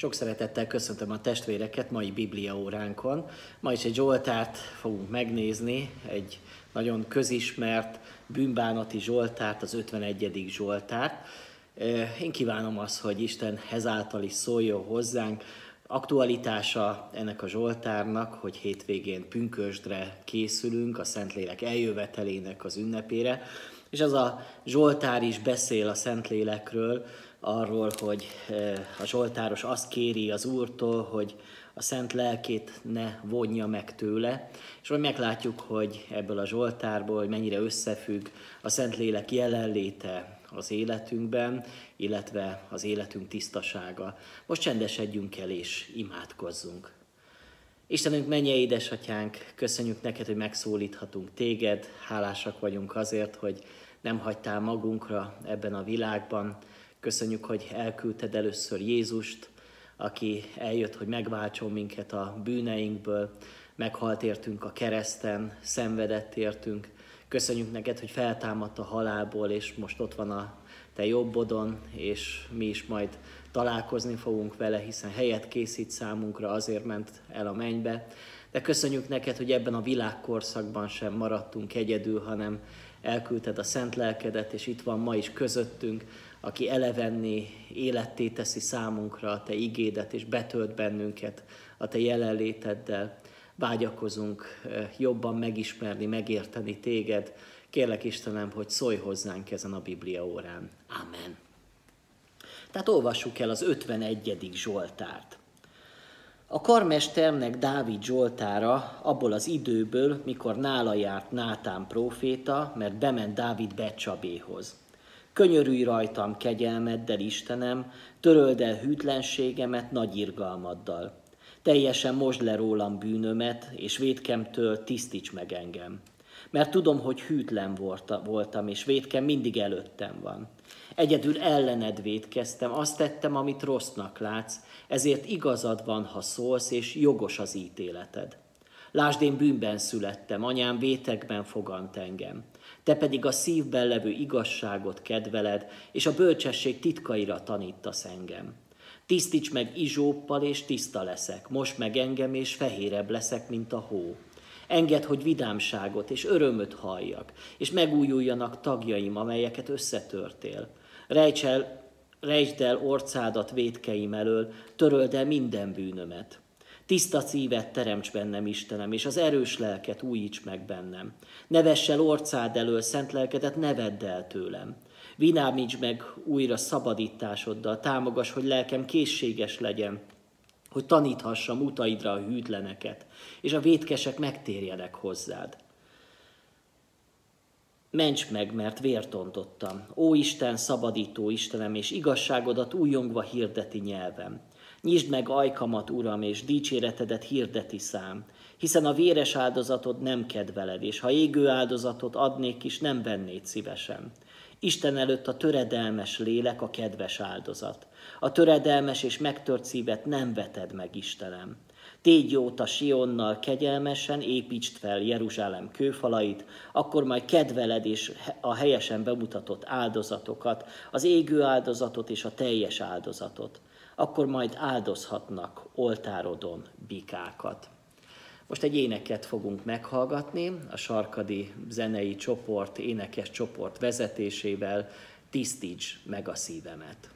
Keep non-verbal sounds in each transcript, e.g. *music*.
Sok szeretettel köszöntöm a testvéreket mai Biblia óránkon. Ma is egy Zsoltárt fogunk megnézni, egy nagyon közismert bűnbánati Zsoltárt, az 51. Zsoltárt. Én kívánom azt, hogy Isten ezáltal is szóljon hozzánk. Aktualitása ennek a Zsoltárnak, hogy hétvégén pünkösdre készülünk, a Szentlélek eljövetelének az ünnepére, és az a Zsoltár is beszél a Szentlélekről, arról, hogy a Zsoltáros azt kéri az Úrtól, hogy a szent lelkét ne vonja meg tőle, és hogy meglátjuk, hogy ebből a Zsoltárból hogy mennyire összefügg a Szent Lélek jelenléte az életünkben, illetve az életünk tisztasága. Most csendesedjünk el és imádkozzunk. Istenünk, menje édesatyánk, köszönjük neked, hogy megszólíthatunk téged, hálásak vagyunk azért, hogy nem hagytál magunkra ebben a világban, Köszönjük, hogy elküldted először Jézust, aki eljött, hogy megváltson minket a bűneinkből, meghalt értünk a kereszten, szenvedett értünk. Köszönjük neked, hogy feltámadt a halálból, és most ott van a te jobbodon, és mi is majd találkozni fogunk vele, hiszen helyet készít számunkra, azért ment el a mennybe. De köszönjük neked, hogy ebben a világkorszakban sem maradtunk egyedül, hanem elküldted a szent lelkedet, és itt van ma is közöttünk, aki elevenni, életté teszi számunkra a Te igédet, és betölt bennünket a Te jelenléteddel. Vágyakozunk jobban megismerni, megérteni Téged. Kérlek Istenem, hogy szólj hozzánk ezen a Biblia órán. Amen. Tehát olvassuk el az 51. Zsoltárt. A karmesternek Dávid Zsoltára abból az időből, mikor nála járt Nátán próféta, mert bement Dávid Becsabéhoz. Könyörülj rajtam kegyelmeddel, Istenem, töröld el hűtlenségemet nagy irgalmaddal. Teljesen mosd le rólam bűnömet, és védkemtől tisztíts meg engem. Mert tudom, hogy hűtlen voltam, és védkem mindig előttem van. Egyedül ellened védkeztem, azt tettem, amit rossznak látsz, ezért igazad van, ha szólsz, és jogos az ítéleted. Lásd, én bűnben születtem, anyám vétekben fogant engem. Te pedig a szívben levő igazságot kedveled, és a bölcsesség titkaira tanítasz engem. Tisztíts meg izsóppal, és tiszta leszek, most meg engem, és fehérebb leszek, mint a hó. Engedd, hogy vidámságot és örömöt halljak, és megújuljanak tagjaim, amelyeket összetörtél. Rejts el, rejtsd el orcádat védkeim elől, töröld el minden bűnömet. Tiszta szívet teremts bennem, Istenem, és az erős lelket újíts meg bennem. Ne el orcád elől, szent lelkedet ne vedd el tőlem. Vinámíts meg újra szabadításoddal, támogass, hogy lelkem készséges legyen, hogy taníthassam utaidra a hűtleneket, és a vétkesek megtérjenek hozzád. Ments meg, mert vért ontottam. Ó Isten, szabadító Istenem, és igazságodat újongva hirdeti nyelvem. Nyisd meg ajkamat, Uram, és dicséretedet hirdeti szám, hiszen a véres áldozatod nem kedveled, és ha égő áldozatot adnék is, nem vennéd szívesen. Isten előtt a töredelmes lélek a kedves áldozat. A töredelmes és megtört szívet nem veted meg, Istenem. Tégy jót a Sionnal kegyelmesen, építsd fel Jeruzsálem kőfalait, akkor majd kedveled és a helyesen bemutatott áldozatokat, az égő áldozatot és a teljes áldozatot akkor majd áldozhatnak oltárodon bikákat. Most egy éneket fogunk meghallgatni, a Sarkadi zenei csoport, énekes csoport vezetésével Tisztíts meg a szívemet.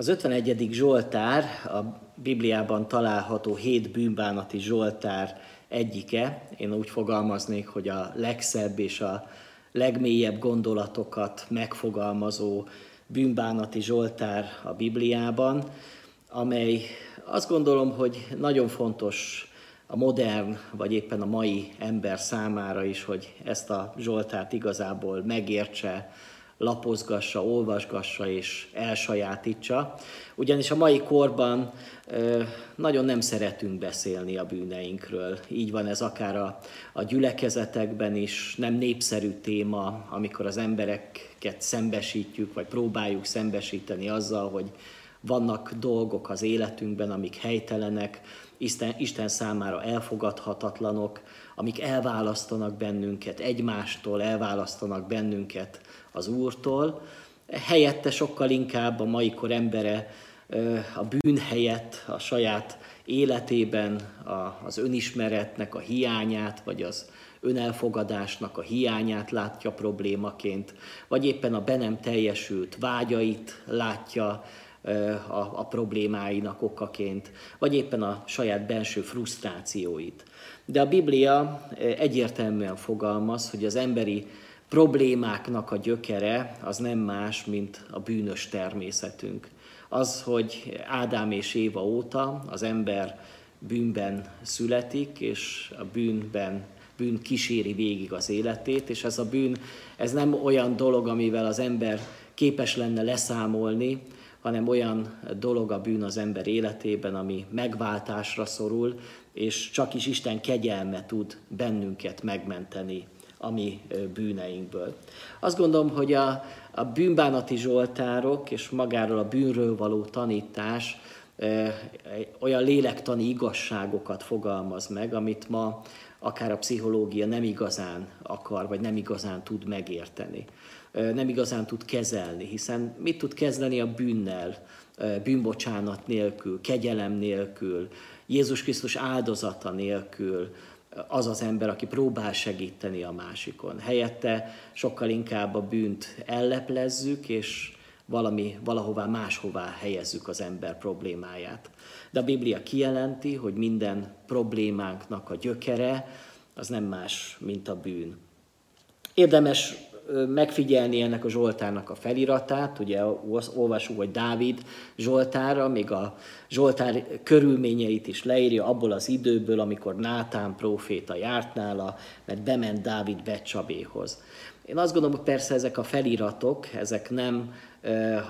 Az 51. Zsoltár a Bibliában található hét bűnbánati Zsoltár egyike. Én úgy fogalmaznék, hogy a legszebb és a legmélyebb gondolatokat megfogalmazó bűnbánati Zsoltár a Bibliában, amely azt gondolom, hogy nagyon fontos a modern, vagy éppen a mai ember számára is, hogy ezt a Zsoltárt igazából megértse, lapozgassa, olvasgassa és elsajátítsa. Ugyanis a mai korban nagyon nem szeretünk beszélni a bűneinkről. Így van ez akár a, a gyülekezetekben is, nem népszerű téma, amikor az embereket szembesítjük, vagy próbáljuk szembesíteni azzal, hogy vannak dolgok az életünkben, amik helytelenek, Isten, Isten számára elfogadhatatlanok, amik elválasztanak bennünket egymástól, elválasztanak bennünket az Úrtól. Helyette sokkal inkább a mai kor embere a bűn helyett a saját életében az önismeretnek a hiányát, vagy az önelfogadásnak a hiányát látja problémaként, vagy éppen a be nem teljesült vágyait látja a, a problémáinak okaként, vagy éppen a saját belső frusztrációit. De a Biblia egyértelműen fogalmaz, hogy az emberi problémáknak a gyökere az nem más, mint a bűnös természetünk. Az, hogy Ádám és Éva óta az ember bűnben születik, és a bűnben bűn kíséri végig az életét, és ez a bűn, ez nem olyan dolog, amivel az ember képes lenne leszámolni, hanem olyan dolog a bűn az ember életében, ami megváltásra szorul, és csak is Isten kegyelme tud bennünket megmenteni a mi bűneinkből. Azt gondolom, hogy a, a bűnbánati zsoltárok és magáról a bűnről való tanítás olyan lélektani igazságokat fogalmaz meg, amit ma akár a pszichológia nem igazán akar, vagy nem igazán tud megérteni nem igazán tud kezelni, hiszen mit tud kezdeni a bűnnel, bűnbocsánat nélkül, kegyelem nélkül, Jézus Krisztus áldozata nélkül, az az ember, aki próbál segíteni a másikon. Helyette sokkal inkább a bűnt elleplezzük, és valami, valahová máshová helyezzük az ember problémáját. De a Biblia kijelenti, hogy minden problémánknak a gyökere az nem más, mint a bűn. Érdemes megfigyelni ennek a Zsoltárnak a feliratát, ugye olvasunk, hogy Dávid Zsoltára, még a Zsoltár körülményeit is leírja abból az időből, amikor Nátán próféta járt nála, mert bement Dávid Becsabéhoz. Én azt gondolom, hogy persze ezek a feliratok, ezek nem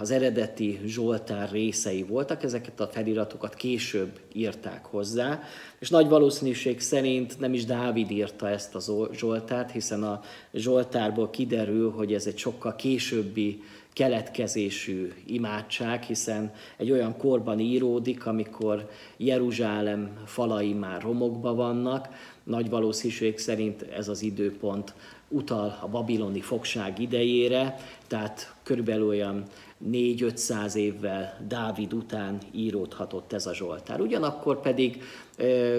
az eredeti Zsoltár részei voltak, ezeket a feliratokat később írták hozzá, és nagy valószínűség szerint nem is Dávid írta ezt a Zsoltárt, hiszen a Zsoltárból kiderül, hogy ez egy sokkal későbbi keletkezésű imádság, hiszen egy olyan korban íródik, amikor Jeruzsálem falai már romokba vannak, nagy valószínűség szerint ez az időpont utal a babiloni fogság idejére, tehát körülbelül olyan 4-500 évvel Dávid után íródhatott ez a Zsoltár. Ugyanakkor pedig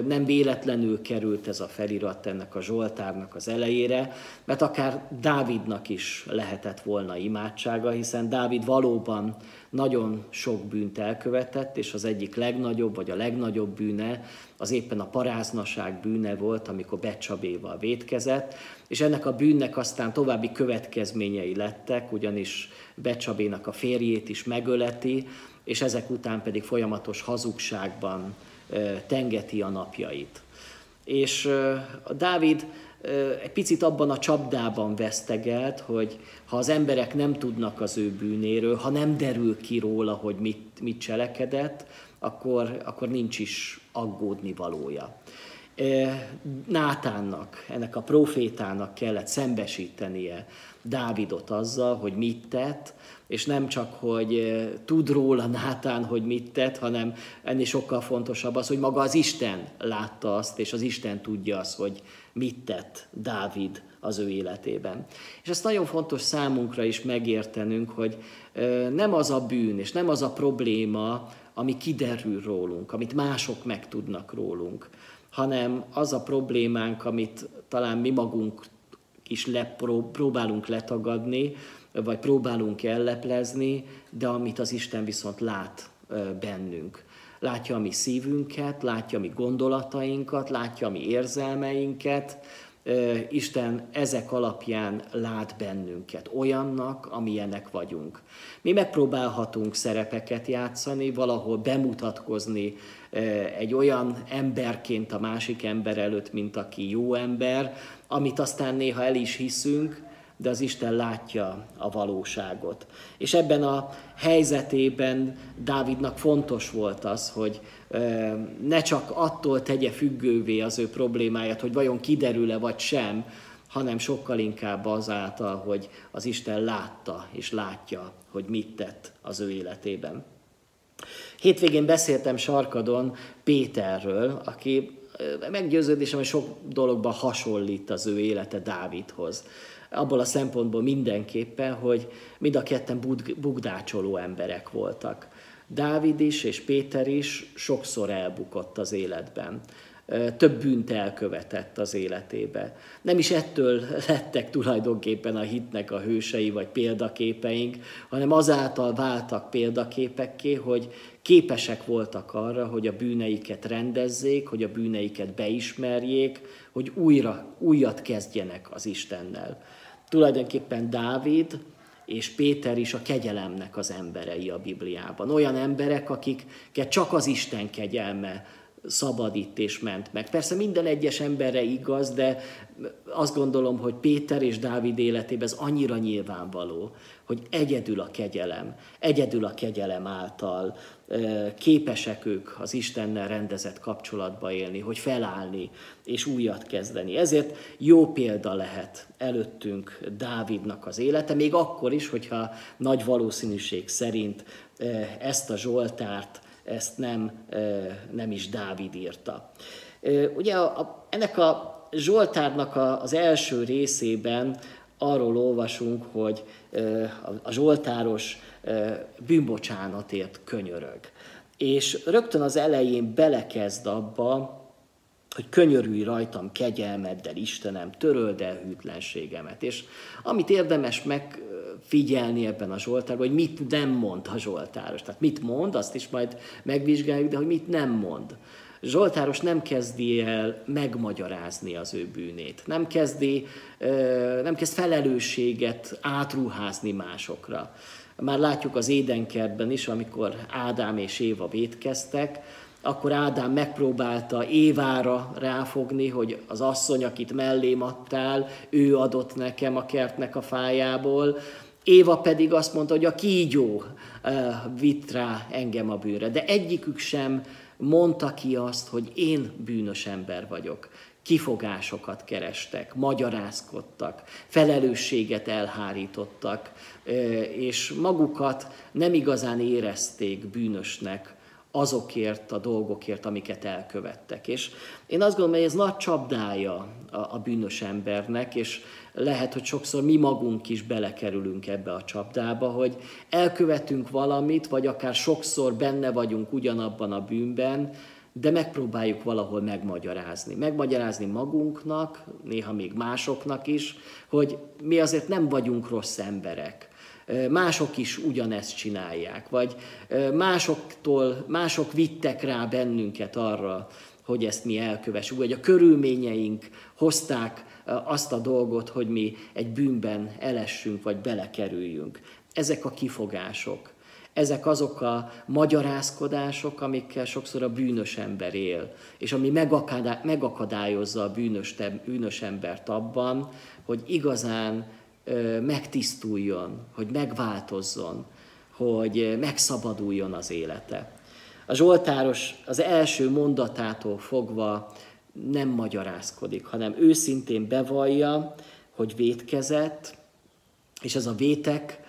nem véletlenül került ez a felirat ennek a Zsoltárnak az elejére, mert akár Dávidnak is lehetett volna imádsága, hiszen Dávid valóban nagyon sok bűnt elkövetett, és az egyik legnagyobb, vagy a legnagyobb bűne az éppen a paráznaság bűne volt, amikor Becsabéval védkezett, és ennek a bűnnek aztán további következményei lettek, ugyanis Becsabénak a férjét is megöleti, és ezek után pedig folyamatos hazugságban tengeti a napjait. És a Dávid egy picit abban a csapdában vesztegelt, hogy ha az emberek nem tudnak az ő bűnéről, ha nem derül ki róla, hogy mit, mit cselekedett, akkor, akkor nincs is aggódni valója. Nátánnak, ennek a profétának kellett szembesítenie Dávidot azzal, hogy mit tett, és nem csak, hogy tud róla Nátán, hogy mit tett, hanem ennél sokkal fontosabb az, hogy maga az Isten látta azt, és az Isten tudja azt, hogy mit tett Dávid az ő életében. És ezt nagyon fontos számunkra is megértenünk, hogy nem az a bűn, és nem az a probléma, ami kiderül rólunk, amit mások megtudnak rólunk, hanem az a problémánk, amit talán mi magunk is próbálunk letagadni, vagy próbálunk elleplezni, de amit az Isten viszont lát bennünk. Látja a mi szívünket, látja a mi gondolatainkat, látja a mi érzelmeinket, Isten ezek alapján lát bennünket, olyannak, amilyenek vagyunk. Mi megpróbálhatunk szerepeket játszani, valahol bemutatkozni egy olyan emberként a másik ember előtt, mint aki jó ember, amit aztán néha el is hiszünk, de az Isten látja a valóságot. És ebben a helyzetében Dávidnak fontos volt az, hogy ne csak attól tegye függővé az ő problémáját, hogy vajon kiderül-e vagy sem, hanem sokkal inkább azáltal, hogy az Isten látta és látja, hogy mit tett az ő életében. Hétvégén beszéltem Sarkadon Péterről, aki meggyőződésem, hogy sok dologban hasonlít az ő élete Dávidhoz abból a szempontból mindenképpen, hogy mind a ketten bugdácsoló emberek voltak. Dávid is és Péter is sokszor elbukott az életben. Több bűnt elkövetett az életébe. Nem is ettől *laughs* lettek tulajdonképpen a hitnek a hősei vagy példaképeink, hanem azáltal váltak példaképekké, hogy képesek voltak arra, hogy a bűneiket rendezzék, hogy a bűneiket beismerjék, hogy újra, újat kezdjenek az Istennel. Tulajdonképpen Dávid és Péter is a kegyelemnek az emberei a Bibliában. Olyan emberek, akiket csak az Isten kegyelme szabadít és ment meg. Persze minden egyes emberre igaz, de azt gondolom, hogy Péter és Dávid életében ez annyira nyilvánvaló, hogy egyedül a kegyelem, egyedül a kegyelem által képesek ők az Istennel rendezett kapcsolatba élni, hogy felállni és újat kezdeni. Ezért jó példa lehet előttünk Dávidnak az élete, még akkor is, hogyha nagy valószínűség szerint ezt a Zsoltárt, ezt nem, nem is Dávid írta. Ugye a, ennek a Zsoltárnak az első részében arról olvasunk, hogy a Zsoltáros bűnbocsánatért könyörög. És rögtön az elején belekezd abba, hogy könyörülj rajtam kegyelmeddel, Istenem, töröld el hűtlenségemet. És amit érdemes megfigyelni ebben a Zsoltárban, hogy mit nem mond a Zsoltáros. Tehát mit mond, azt is majd megvizsgáljuk, de hogy mit nem mond. Zsoltáros nem kezdi el megmagyarázni az ő bűnét, nem kezdi, nem kezd felelősséget átruházni másokra. Már látjuk az édenkertben is, amikor Ádám és Éva vétkeztek, akkor Ádám megpróbálta Évára ráfogni, hogy az asszony, akit mellém adtál, ő adott nekem a kertnek a fájából, Éva pedig azt mondta, hogy a kígyó vitt rá engem a bűnre. De egyikük sem mondta ki azt, hogy én bűnös ember vagyok. Kifogásokat kerestek, magyarázkodtak, felelősséget elhárítottak, és magukat nem igazán érezték bűnösnek azokért a dolgokért, amiket elkövettek. És én azt gondolom, hogy ez nagy csapdája a, bűnös embernek, és lehet, hogy sokszor mi magunk is belekerülünk ebbe a csapdába, hogy elkövetünk valamit, vagy akár sokszor benne vagyunk ugyanabban a bűnben, de megpróbáljuk valahol megmagyarázni. Megmagyarázni magunknak, néha még másoknak is, hogy mi azért nem vagyunk rossz emberek mások is ugyanezt csinálják, vagy másoktól, mások vittek rá bennünket arra, hogy ezt mi elkövessük, vagy a körülményeink hozták azt a dolgot, hogy mi egy bűnben elessünk, vagy belekerüljünk. Ezek a kifogások, ezek azok a magyarázkodások, amikkel sokszor a bűnös ember él, és ami megakadályozza a bűnös, bűnös embert abban, hogy igazán megtisztuljon, hogy megváltozzon, hogy megszabaduljon az élete. A Zsoltáros az első mondatától fogva nem magyarázkodik, hanem őszintén bevallja, hogy vétkezett, és ez a vétek,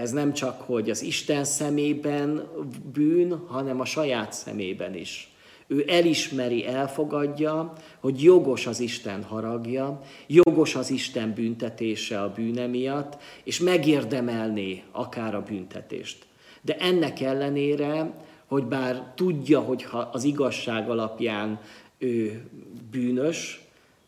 ez nem csak, hogy az Isten szemében bűn, hanem a saját szemében is. Ő elismeri, elfogadja, hogy jogos az Isten haragja, jogos az Isten büntetése a bűne miatt, és megérdemelné akár a büntetést. De ennek ellenére, hogy bár tudja, hogy az igazság alapján ő bűnös,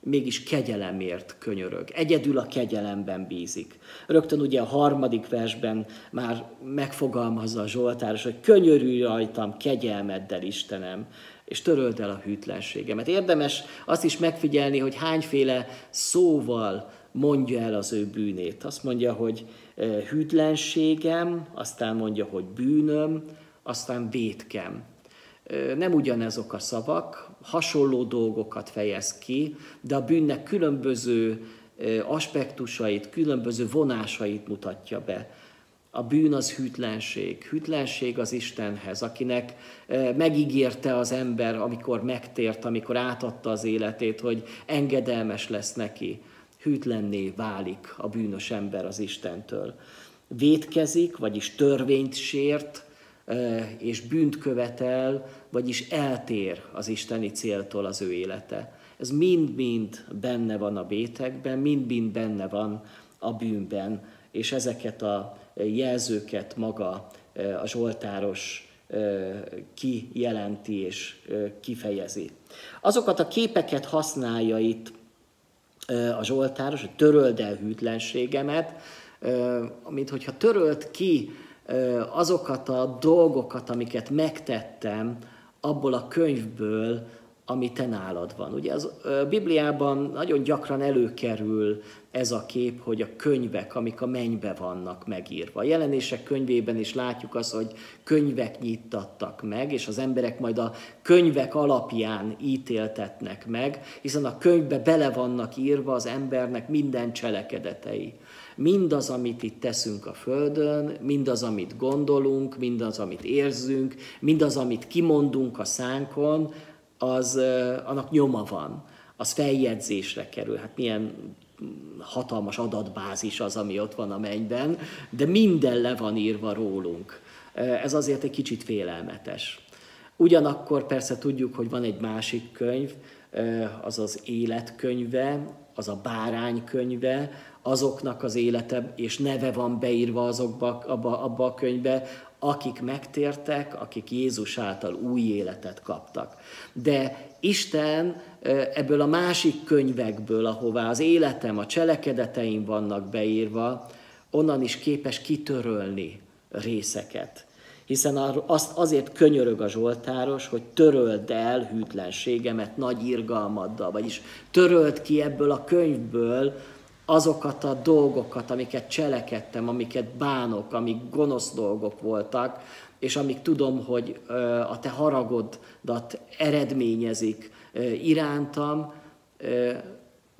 mégis kegyelemért könyörög. Egyedül a kegyelemben bízik. Rögtön ugye a harmadik versben már megfogalmazza a Zsoltáros, hogy könyörülj rajtam kegyelmeddel, Istenem, és töröld el a hűtlenségemet. Érdemes azt is megfigyelni, hogy hányféle szóval mondja el az ő bűnét. Azt mondja, hogy eh, hűtlenségem, aztán mondja, hogy bűnöm, aztán vétkem nem ugyanezok a szavak, hasonló dolgokat fejez ki, de a bűnnek különböző aspektusait, különböző vonásait mutatja be. A bűn az hűtlenség. Hűtlenség az Istenhez, akinek megígérte az ember, amikor megtért, amikor átadta az életét, hogy engedelmes lesz neki. Hűtlenné válik a bűnös ember az Istentől. Vétkezik, vagyis törvényt sért, és bűnt követel, vagyis eltér az isteni céltól az ő élete. Ez mind-mind benne van a bétekben, mind-mind benne van a bűnben, és ezeket a jelzőket maga a Zsoltáros kijelenti és kifejezi. Azokat a képeket használja itt a Zsoltáros, hogy töröld el hűtlenségemet, mint hogyha törölt ki azokat a dolgokat, amiket megtettem abból a könyvből, ami te nálad van. Ugye az Bibliában nagyon gyakran előkerül ez a kép, hogy a könyvek, amik a mennybe vannak megírva. A jelenések könyvében is látjuk azt, hogy könyvek nyittattak meg, és az emberek majd a könyvek alapján ítéltetnek meg, hiszen a könyvbe bele vannak írva az embernek minden cselekedetei. Mindaz, amit itt teszünk a Földön, mindaz, amit gondolunk, mindaz, amit érzünk, mindaz, amit kimondunk a szánkon, az, annak nyoma van, az feljegyzésre kerül. Hát milyen hatalmas adatbázis az, ami ott van a mennyben, de minden le van írva rólunk. Ez azért egy kicsit félelmetes. Ugyanakkor persze tudjuk, hogy van egy másik könyv, az az életkönyve, az a bárány könyve, azoknak az élete és neve van beírva azokba, abba, abba a könyvbe, akik megtértek, akik Jézus által új életet kaptak. De Isten ebből a másik könyvekből, ahová az életem, a cselekedeteim vannak beírva, onnan is képes kitörölni részeket. Hiszen azt azért könyörög a Zsoltáros, hogy töröld el hűtlenségemet nagy irgalmaddal, vagyis töröld ki ebből a könyvből azokat a dolgokat, amiket cselekedtem, amiket bánok, amik gonosz dolgok voltak, és amik tudom, hogy a te haragodat eredményezik irántam,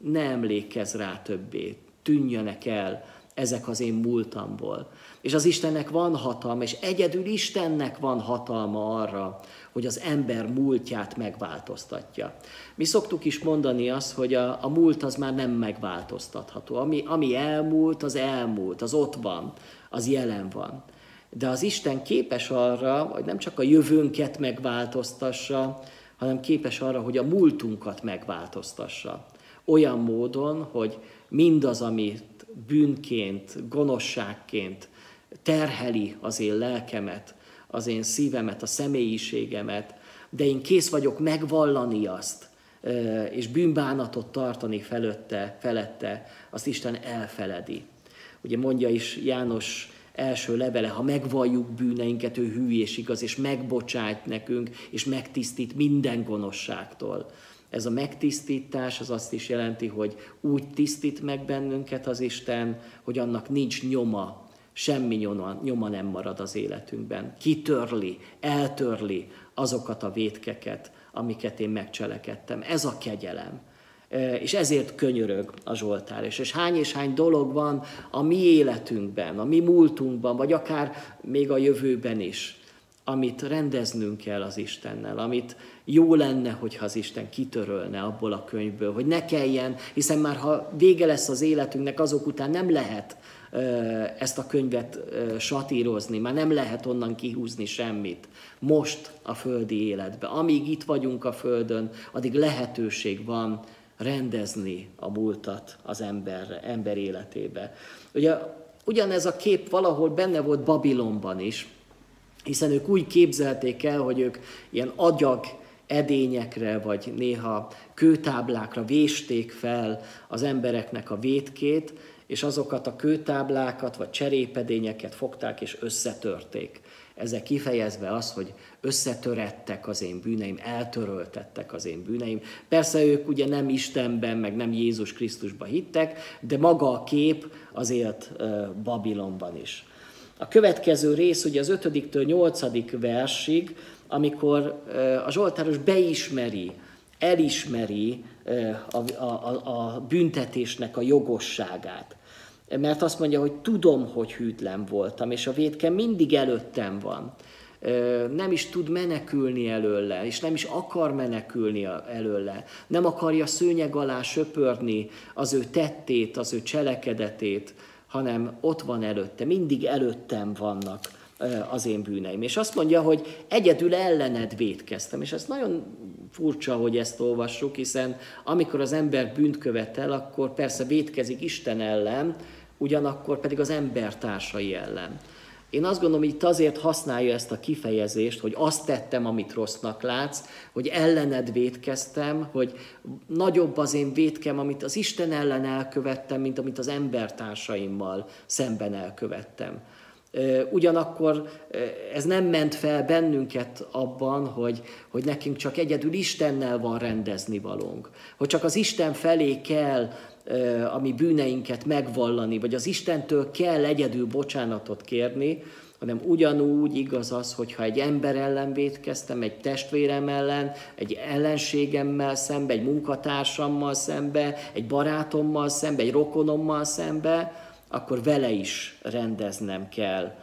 ne emlékezz rá többé, tűnjönek el ezek az én múltamból. És az Istennek van hatalma, és egyedül Istennek van hatalma arra, hogy az ember múltját megváltoztatja. Mi szoktuk is mondani azt, hogy a, a múlt az már nem megváltoztatható. Ami, ami elmúlt, az elmúlt, az ott van, az jelen van. De az Isten képes arra, hogy nem csak a jövőnket megváltoztassa, hanem képes arra, hogy a múltunkat megváltoztassa. Olyan módon, hogy mindaz, amit bűnként, gonoszságként terheli az én lelkemet, az én szívemet, a személyiségemet, de én kész vagyok megvallani azt, és bűnbánatot tartani felette, felette, azt Isten elfeledi. Ugye mondja is János első levele, ha megvalljuk bűneinket, ő hű és igaz, és megbocsájt nekünk, és megtisztít minden gonoszságtól. Ez a megtisztítás az azt is jelenti, hogy úgy tisztít meg bennünket az Isten, hogy annak nincs nyoma, semmi nyoma, nyoma nem marad az életünkben. Kitörli, eltörli azokat a vétkeket, amiket én megcselekedtem. Ez a kegyelem. És ezért könyörög a Zsoltár. És, hány és hány dolog van a mi életünkben, a mi múltunkban, vagy akár még a jövőben is, amit rendeznünk kell az Istennel, amit jó lenne, hogyha az Isten kitörölne abból a könyvből, hogy ne kelljen, hiszen már ha vége lesz az életünknek, azok után nem lehet ezt a könyvet satírozni, már nem lehet onnan kihúzni semmit. Most a földi életbe. Amíg itt vagyunk a földön, addig lehetőség van rendezni a múltat az ember, ember életébe. Ugye ugyanez a kép valahol benne volt Babilonban is, hiszen ők úgy képzelték el, hogy ők ilyen agyag edényekre, vagy néha kőtáblákra vésték fel az embereknek a vétkét, és azokat a kőtáblákat vagy cserépedényeket fogták és összetörték. Ezek kifejezve az, hogy összetörettek az én bűneim, eltöröltettek az én bűneim. Persze ők ugye nem Istenben, meg nem Jézus Krisztusban hittek, de maga a kép az élt Babilonban is. A következő rész ugye az 5-től 8. versig, amikor a Zsoltáros beismeri, elismeri a, a, a, a büntetésnek a jogosságát mert azt mondja, hogy tudom, hogy hűtlen voltam, és a védke mindig előttem van. Nem is tud menekülni előle, és nem is akar menekülni előle. Nem akarja szőnyeg alá söpörni az ő tettét, az ő cselekedetét, hanem ott van előtte, mindig előttem vannak az én bűneim. És azt mondja, hogy egyedül ellened védkeztem. És ez nagyon furcsa, hogy ezt olvassuk, hiszen amikor az ember bűnt követel, akkor persze védkezik Isten ellen, ugyanakkor pedig az embertársai ellen. Én azt gondolom, hogy itt azért használja ezt a kifejezést, hogy azt tettem, amit rossznak látsz, hogy ellened védkeztem, hogy nagyobb az én védkem, amit az Isten ellen elkövettem, mint amit az embertársaimmal szemben elkövettem. Ugyanakkor ez nem ment fel bennünket abban, hogy, hogy nekünk csak egyedül Istennel van rendezni valónk. Hogy csak az Isten felé kell a mi bűneinket megvallani, vagy az Istentől kell egyedül bocsánatot kérni, hanem ugyanúgy igaz az, hogyha egy ember ellen védkeztem, egy testvérem ellen, egy ellenségemmel szembe, egy munkatársammal szembe, egy barátommal szembe, egy rokonommal szembe, akkor vele is rendeznem kell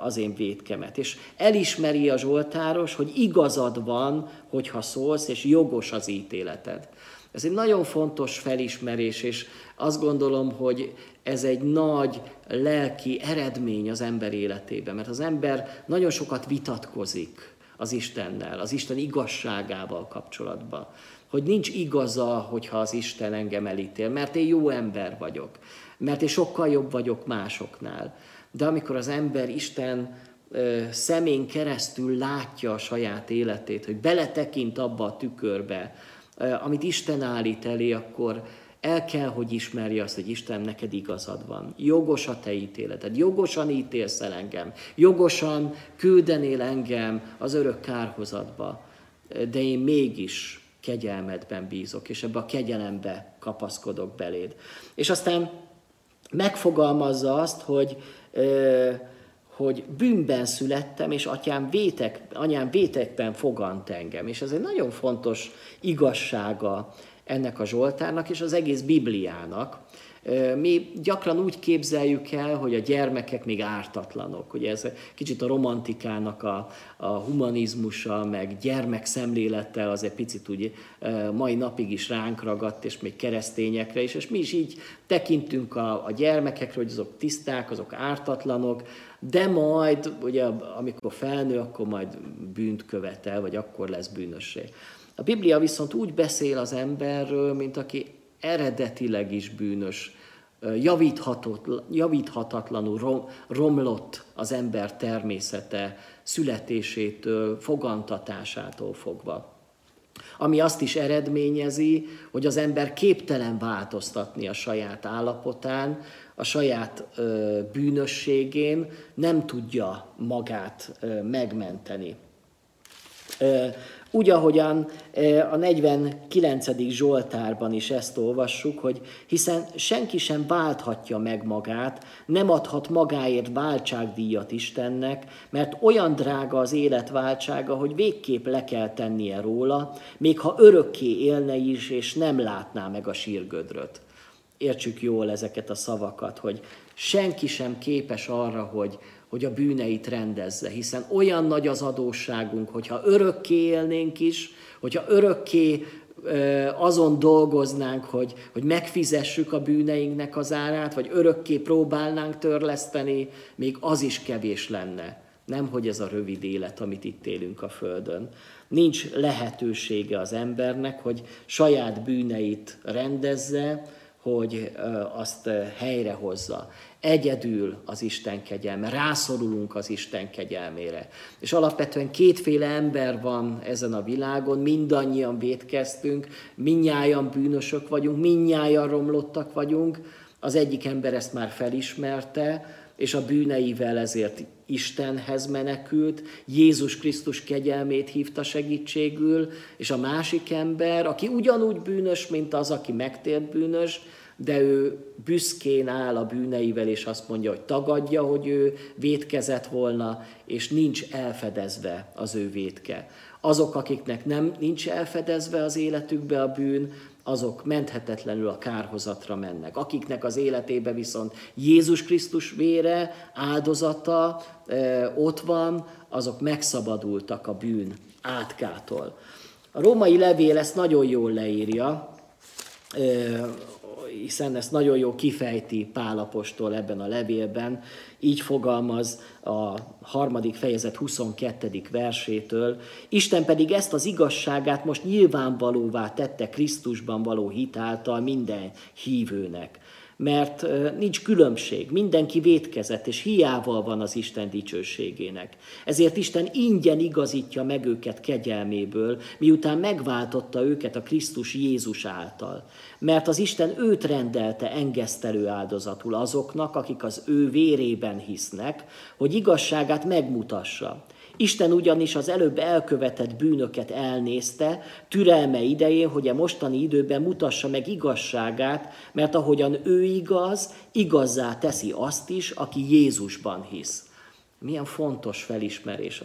az én védkemet. És elismeri a Zsoltáros, hogy igazad van, hogyha szólsz, és jogos az ítéleted. Ez egy nagyon fontos felismerés, és azt gondolom, hogy ez egy nagy lelki eredmény az ember életében, mert az ember nagyon sokat vitatkozik az Istennel, az Isten igazságával kapcsolatban. Hogy nincs igaza, hogyha az Isten engem elítél, mert én jó ember vagyok, mert én sokkal jobb vagyok másoknál. De amikor az ember Isten szemén keresztül látja a saját életét, hogy beletekint abba a tükörbe, amit Isten állít elé, akkor el kell, hogy ismerje azt, hogy Isten neked igazad van. Jogos a te ítéleted, jogosan ítélsz el engem, jogosan küldenél engem az örök kárhozatba, de én mégis kegyelmedben bízok, és ebbe a kegyelembe kapaszkodok beléd. És aztán megfogalmazza azt, hogy hogy bűnben születtem, és atyám vétek, anyám vétekben fogant engem. És ez egy nagyon fontos igazsága ennek a Zsoltárnak és az egész Bibliának. Mi gyakran úgy képzeljük el, hogy a gyermekek még ártatlanok. Ugye ez kicsit a romantikának a, a humanizmusa, meg gyermekszemlélettel az egy picit úgy mai napig is ránk ragadt, és még keresztényekre is, és mi is így tekintünk a, a gyermekekre, hogy azok tiszták, azok ártatlanok, de majd, ugye, amikor felnő, akkor majd bűnt követel, vagy akkor lesz bűnössé. A Biblia viszont úgy beszél az emberről, mint aki eredetileg is bűnös, javíthatatlanul romlott az ember természete születésétől, fogantatásától fogva. Ami azt is eredményezi, hogy az ember képtelen változtatni a saját állapotán, a saját ö, bűnösségén, nem tudja magát ö, megmenteni. Ö, úgy, ahogyan a 49. Zsoltárban is ezt olvassuk, hogy hiszen senki sem válthatja meg magát, nem adhat magáért váltságdíjat Istennek, mert olyan drága az élet váltsága, hogy végképp le kell tennie róla, még ha örökké élne is, és nem látná meg a sírgödröt. Értsük jól ezeket a szavakat, hogy senki sem képes arra, hogy, hogy a bűneit rendezze, hiszen olyan nagy az adósságunk, hogyha örökké élnénk is, hogyha örökké azon dolgoznánk, hogy, hogy megfizessük a bűneinknek az árát, vagy örökké próbálnánk törleszteni, még az is kevés lenne. Nem, hogy ez a rövid élet, amit itt élünk a Földön. Nincs lehetősége az embernek, hogy saját bűneit rendezze, hogy azt helyrehozza. egyedül az Isten kegyelme, rászorulunk az Isten kegyelmére. És alapvetően kétféle ember van ezen a világon, mindannyian védkeztünk, minnyáján bűnösök vagyunk, minnyáján romlottak vagyunk, az egyik ember ezt már felismerte, és a bűneivel ezért Istenhez menekült, Jézus Krisztus kegyelmét hívta segítségül, és a másik ember, aki ugyanúgy bűnös, mint az, aki megtért bűnös, de ő büszkén áll a bűneivel, és azt mondja, hogy tagadja, hogy ő vétkezett volna, és nincs elfedezve az ő vétke. Azok, akiknek nem nincs elfedezve az életükbe a bűn, azok menthetetlenül a kárhozatra mennek. Akiknek az életébe viszont Jézus Krisztus vére, áldozata ott van, azok megszabadultak a bűn átkától. A római levél ezt nagyon jól leírja, hiszen ezt nagyon jó kifejti Pálapostól ebben a levélben, így fogalmaz a harmadik fejezet 22. versétől. Isten pedig ezt az igazságát most nyilvánvalóvá tette Krisztusban való hitáltal minden hívőnek mert nincs különbség, mindenki vétkezett, és hiával van az Isten dicsőségének. Ezért Isten ingyen igazítja meg őket kegyelméből, miután megváltotta őket a Krisztus Jézus által. Mert az Isten őt rendelte engesztelő áldozatul azoknak, akik az ő vérében hisznek, hogy igazságát megmutassa. Isten ugyanis az előbb elkövetett bűnöket elnézte, türelme idején, hogy a mostani időben mutassa meg igazságát, mert ahogyan ő igaz, igazzá teszi azt is, aki Jézusban hisz. Milyen fontos felismerés.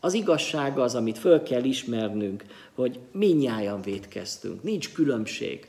Az igazsága az, amit föl kell ismernünk, hogy minnyáján védkeztünk, nincs különbség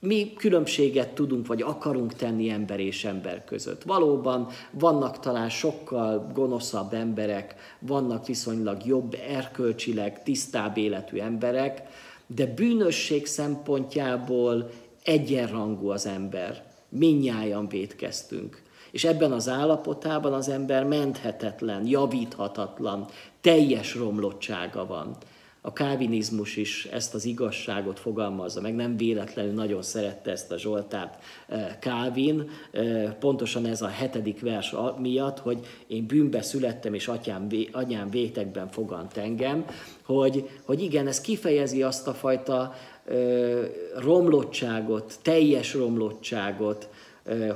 mi különbséget tudunk, vagy akarunk tenni ember és ember között. Valóban vannak talán sokkal gonoszabb emberek, vannak viszonylag jobb erkölcsileg, tisztább életű emberek, de bűnösség szempontjából egyenrangú az ember. Minnyáján védkeztünk. És ebben az állapotában az ember menthetetlen, javíthatatlan, teljes romlottsága van. A kávinizmus is ezt az igazságot fogalmazza meg, nem véletlenül nagyon szerette ezt a Zsoltárt eh, Kávin, eh, pontosan ez a hetedik vers miatt, hogy én bűnbe születtem, és atyám, anyám vétekben fogant engem, hogy, hogy igen, ez kifejezi azt a fajta eh, romlottságot, teljes romlottságot,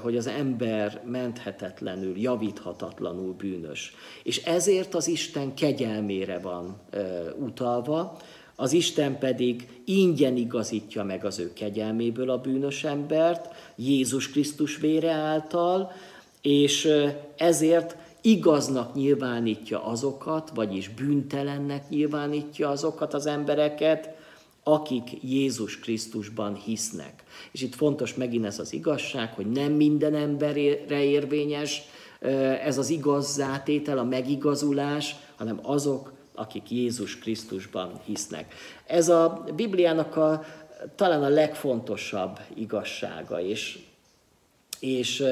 hogy az ember menthetetlenül, javíthatatlanul bűnös. És ezért az Isten kegyelmére van utalva, az Isten pedig ingyen igazítja meg az ő kegyelméből a bűnös embert, Jézus Krisztus vére által, és ezért igaznak nyilvánítja azokat, vagyis bűntelennek nyilvánítja azokat az embereket, akik Jézus Krisztusban hisznek. És itt fontos megint ez az igazság, hogy nem minden emberre érvényes ez az igazzátétel, a megigazulás, hanem azok, akik Jézus Krisztusban hisznek. Ez a Bibliának a, talán a legfontosabb igazsága, és, és,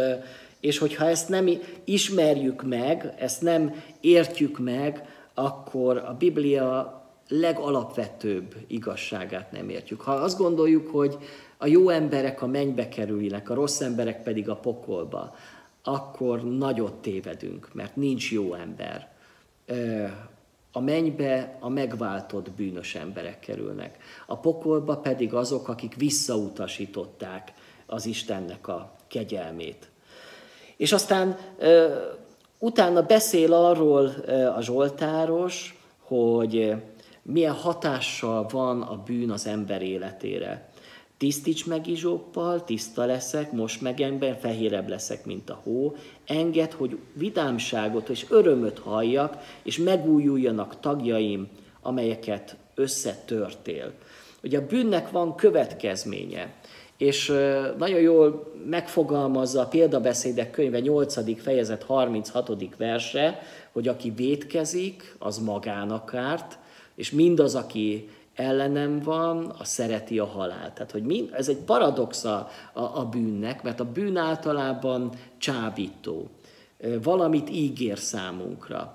és hogyha ezt nem ismerjük meg, ezt nem értjük meg, akkor a Biblia legalapvetőbb igazságát nem értjük. Ha azt gondoljuk, hogy a jó emberek a mennybe kerülnek, a rossz emberek pedig a pokolba, akkor nagyot tévedünk, mert nincs jó ember. A mennybe a megváltott bűnös emberek kerülnek. A pokolba pedig azok, akik visszautasították az Istennek a kegyelmét. És aztán utána beszél arról a Zsoltáros, hogy milyen hatással van a bűn az ember életére. Tisztíts meg izsóppal, tiszta leszek, most meg ember, fehérebb leszek, mint a hó. Enged, hogy vidámságot és örömöt halljak, és megújuljanak tagjaim, amelyeket összetörtél. Ugye a bűnnek van következménye, és nagyon jól megfogalmazza a példabeszédek könyve 8. fejezet 36. verse, hogy aki vétkezik, az magának árt, és mindaz, aki ellenem van, a szereti a halált. Tehát, hogy mind, ez egy paradoxa a, a bűnnek, mert a bűn általában csábító. Valamit ígér számunkra.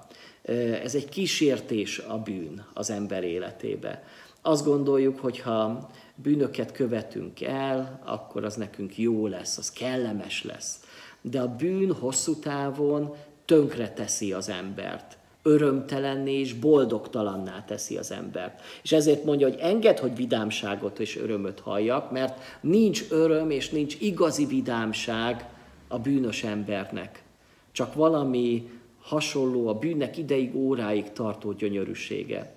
Ez egy kísértés a bűn az ember életébe. Azt gondoljuk, hogy ha bűnöket követünk el, akkor az nekünk jó lesz, az kellemes lesz. de a bűn hosszú távon tönkre teszi az embert örömtelenné és boldogtalanná teszi az embert. És ezért mondja, hogy enged, hogy vidámságot és örömöt halljak, mert nincs öröm és nincs igazi vidámság a bűnös embernek. Csak valami hasonló a bűnnek ideig, óráig tartó gyönyörűsége.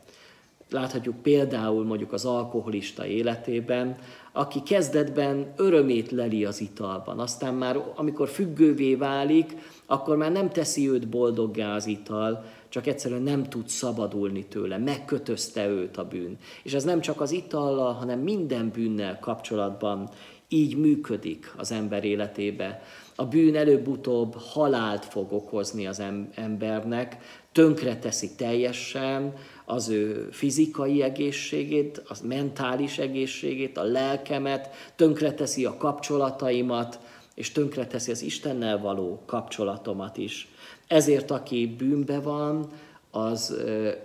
Láthatjuk például mondjuk az alkoholista életében, aki kezdetben örömét leli az italban, aztán már amikor függővé válik, akkor már nem teszi őt boldoggá az ital, csak egyszerűen nem tud szabadulni tőle, megkötözte őt a bűn. És ez nem csak az itallal, hanem minden bűnnel kapcsolatban így működik az ember életébe. A bűn előbb-utóbb halált fog okozni az embernek, tönkre teszi teljesen az ő fizikai egészségét, az mentális egészségét, a lelkemet, tönkre teszi a kapcsolataimat, és tönkre teszi az Istennel való kapcsolatomat is. Ezért aki bűnbe van, az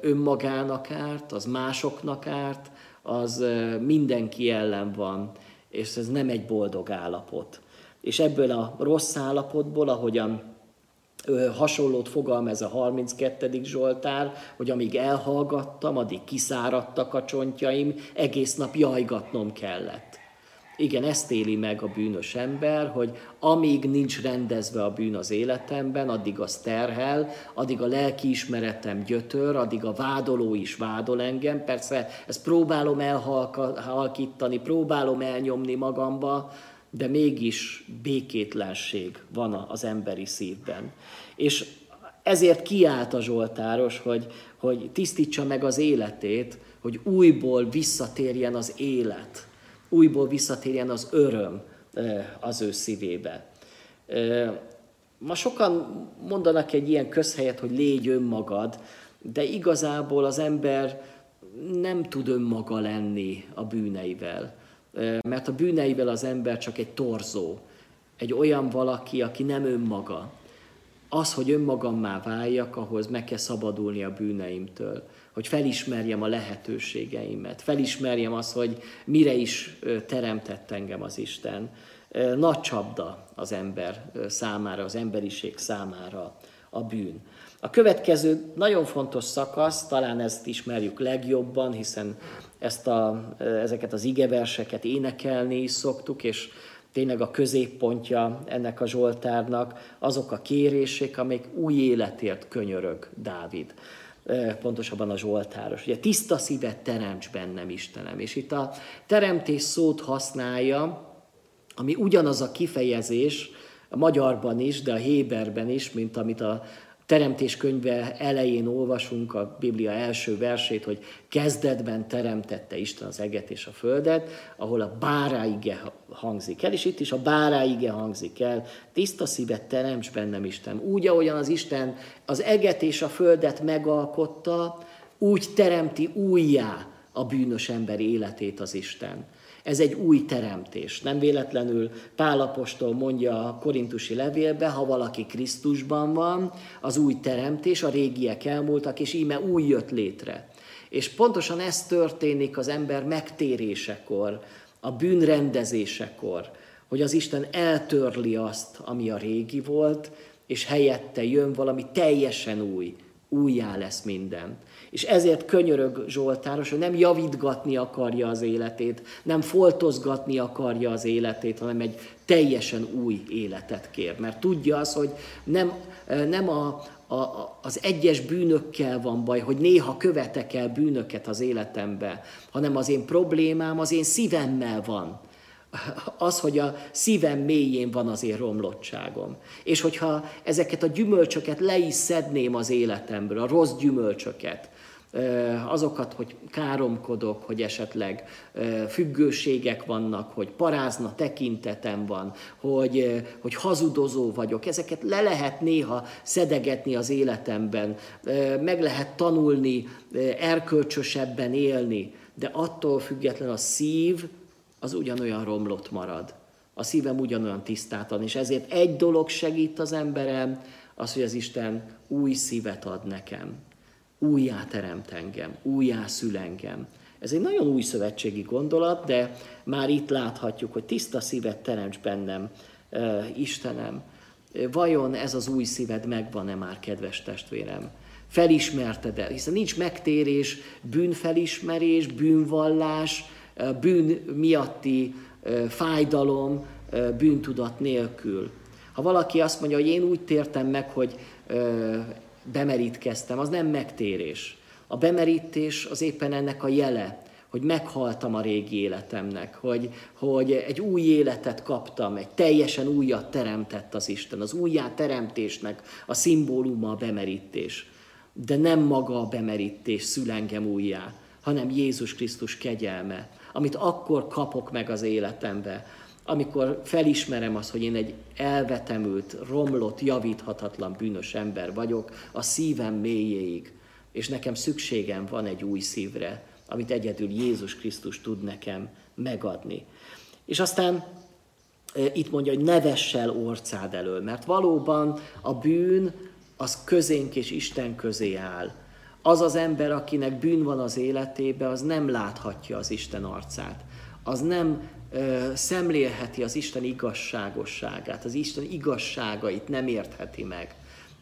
önmagának árt, az másoknak árt, az mindenki ellen van, és ez nem egy boldog állapot. És ebből a rossz állapotból, ahogyan hasonlót fogalmaz a 32. Zsoltár, hogy amíg elhallgattam, addig kiszáradtak a csontjaim, egész nap jajgatnom kellett. Igen, ezt éli meg a bűnös ember, hogy amíg nincs rendezve a bűn az életemben, addig az terhel, addig a lelkiismeretem gyötör, addig a vádoló is vádol engem. Persze ezt próbálom elhalkítani, próbálom elnyomni magamba, de mégis békétlenség van az emberi szívben. És ezért kiállt a Zsoltáros, hogy, hogy tisztítsa meg az életét, hogy újból visszatérjen az élet újból visszatérjen az öröm az ő szívébe. Ma sokan mondanak egy ilyen közhelyet, hogy légy önmagad, de igazából az ember nem tud önmaga lenni a bűneivel. Mert a bűneivel az ember csak egy torzó, egy olyan valaki, aki nem önmaga. Az, hogy önmagammá váljak, ahhoz meg kell szabadulni a bűneimtől hogy felismerjem a lehetőségeimet, felismerjem azt, hogy mire is teremtett engem az Isten. Nagy csapda az ember számára, az emberiség számára a bűn. A következő nagyon fontos szakasz, talán ezt ismerjük legjobban, hiszen ezt a, ezeket az igeverseket énekelni is szoktuk, és tényleg a középpontja ennek a Zsoltárnak azok a kérések, amik új életért könyörög Dávid pontosabban a Zsoltáros. Ugye tiszta szívet teremts bennem, Istenem. És itt a teremtés szót használja, ami ugyanaz a kifejezés, a magyarban is, de a Héberben is, mint amit a, teremtés könyve elején olvasunk a Biblia első versét, hogy kezdetben teremtette Isten az eget és a földet, ahol a báráige hangzik el, és itt is a báráige hangzik el, tiszta szívet teremts bennem Isten. Úgy, ahogyan az Isten az eget és a földet megalkotta, úgy teremti újjá a bűnös ember életét az Isten. Ez egy új teremtés. Nem véletlenül Pálapostól mondja a korintusi levélbe, ha valaki Krisztusban van, az új teremtés, a régiek elmúltak, és íme új jött létre. És pontosan ez történik az ember megtérésekor, a bűnrendezésekor, hogy az Isten eltörli azt, ami a régi volt, és helyette jön valami teljesen új, újjá lesz minden. És ezért könyörög Zsoltáros, hogy nem javítgatni akarja az életét, nem foltozgatni akarja az életét, hanem egy teljesen új életet kér. Mert tudja az, hogy nem, nem a, a, az egyes bűnökkel van baj, hogy néha követek el bűnöket az életembe, hanem az én problémám az én szívemmel van az, hogy a szívem mélyén van az én romlottságom. És hogyha ezeket a gyümölcsöket le is szedném az életemből, a rossz gyümölcsöket, azokat, hogy káromkodok, hogy esetleg függőségek vannak, hogy parázna tekintetem van, hogy, hogy hazudozó vagyok, ezeket le lehet néha szedegetni az életemben, meg lehet tanulni, erkölcsösebben élni, de attól független a szív az ugyanolyan romlott marad. A szívem ugyanolyan tisztátan, és ezért egy dolog segít az emberem, az, hogy az Isten új szívet ad nekem újjá teremt engem, újjá szül engem. Ez egy nagyon új szövetségi gondolat, de már itt láthatjuk, hogy tiszta szívet teremts bennem, Istenem. Vajon ez az új szíved megvan-e már, kedves testvérem? Felismerted el, hiszen nincs megtérés, bűnfelismerés, bűnvallás, bűn miatti fájdalom, bűntudat nélkül. Ha valaki azt mondja, hogy én úgy tértem meg, hogy bemerítkeztem, az nem megtérés. A bemerítés az éppen ennek a jele, hogy meghaltam a régi életemnek, hogy, hogy egy új életet kaptam, egy teljesen újat teremtett az Isten. Az újjá teremtésnek a szimbóluma a bemerítés. De nem maga a bemerítés szül engem újjá, hanem Jézus Krisztus kegyelme, amit akkor kapok meg az életembe, amikor felismerem azt, hogy én egy elvetemült, romlott, javíthatatlan, bűnös ember vagyok, a szívem mélyéig, és nekem szükségem van egy új szívre, amit egyedül Jézus Krisztus tud nekem megadni. És aztán e, itt mondja, hogy ne vessel orcád elől, mert valóban a bűn az közénk és Isten közé áll. Az az ember, akinek bűn van az életébe, az nem láthatja az Isten arcát. Az nem ö, szemlélheti az Isten igazságosságát, az Isten igazságait nem értheti meg.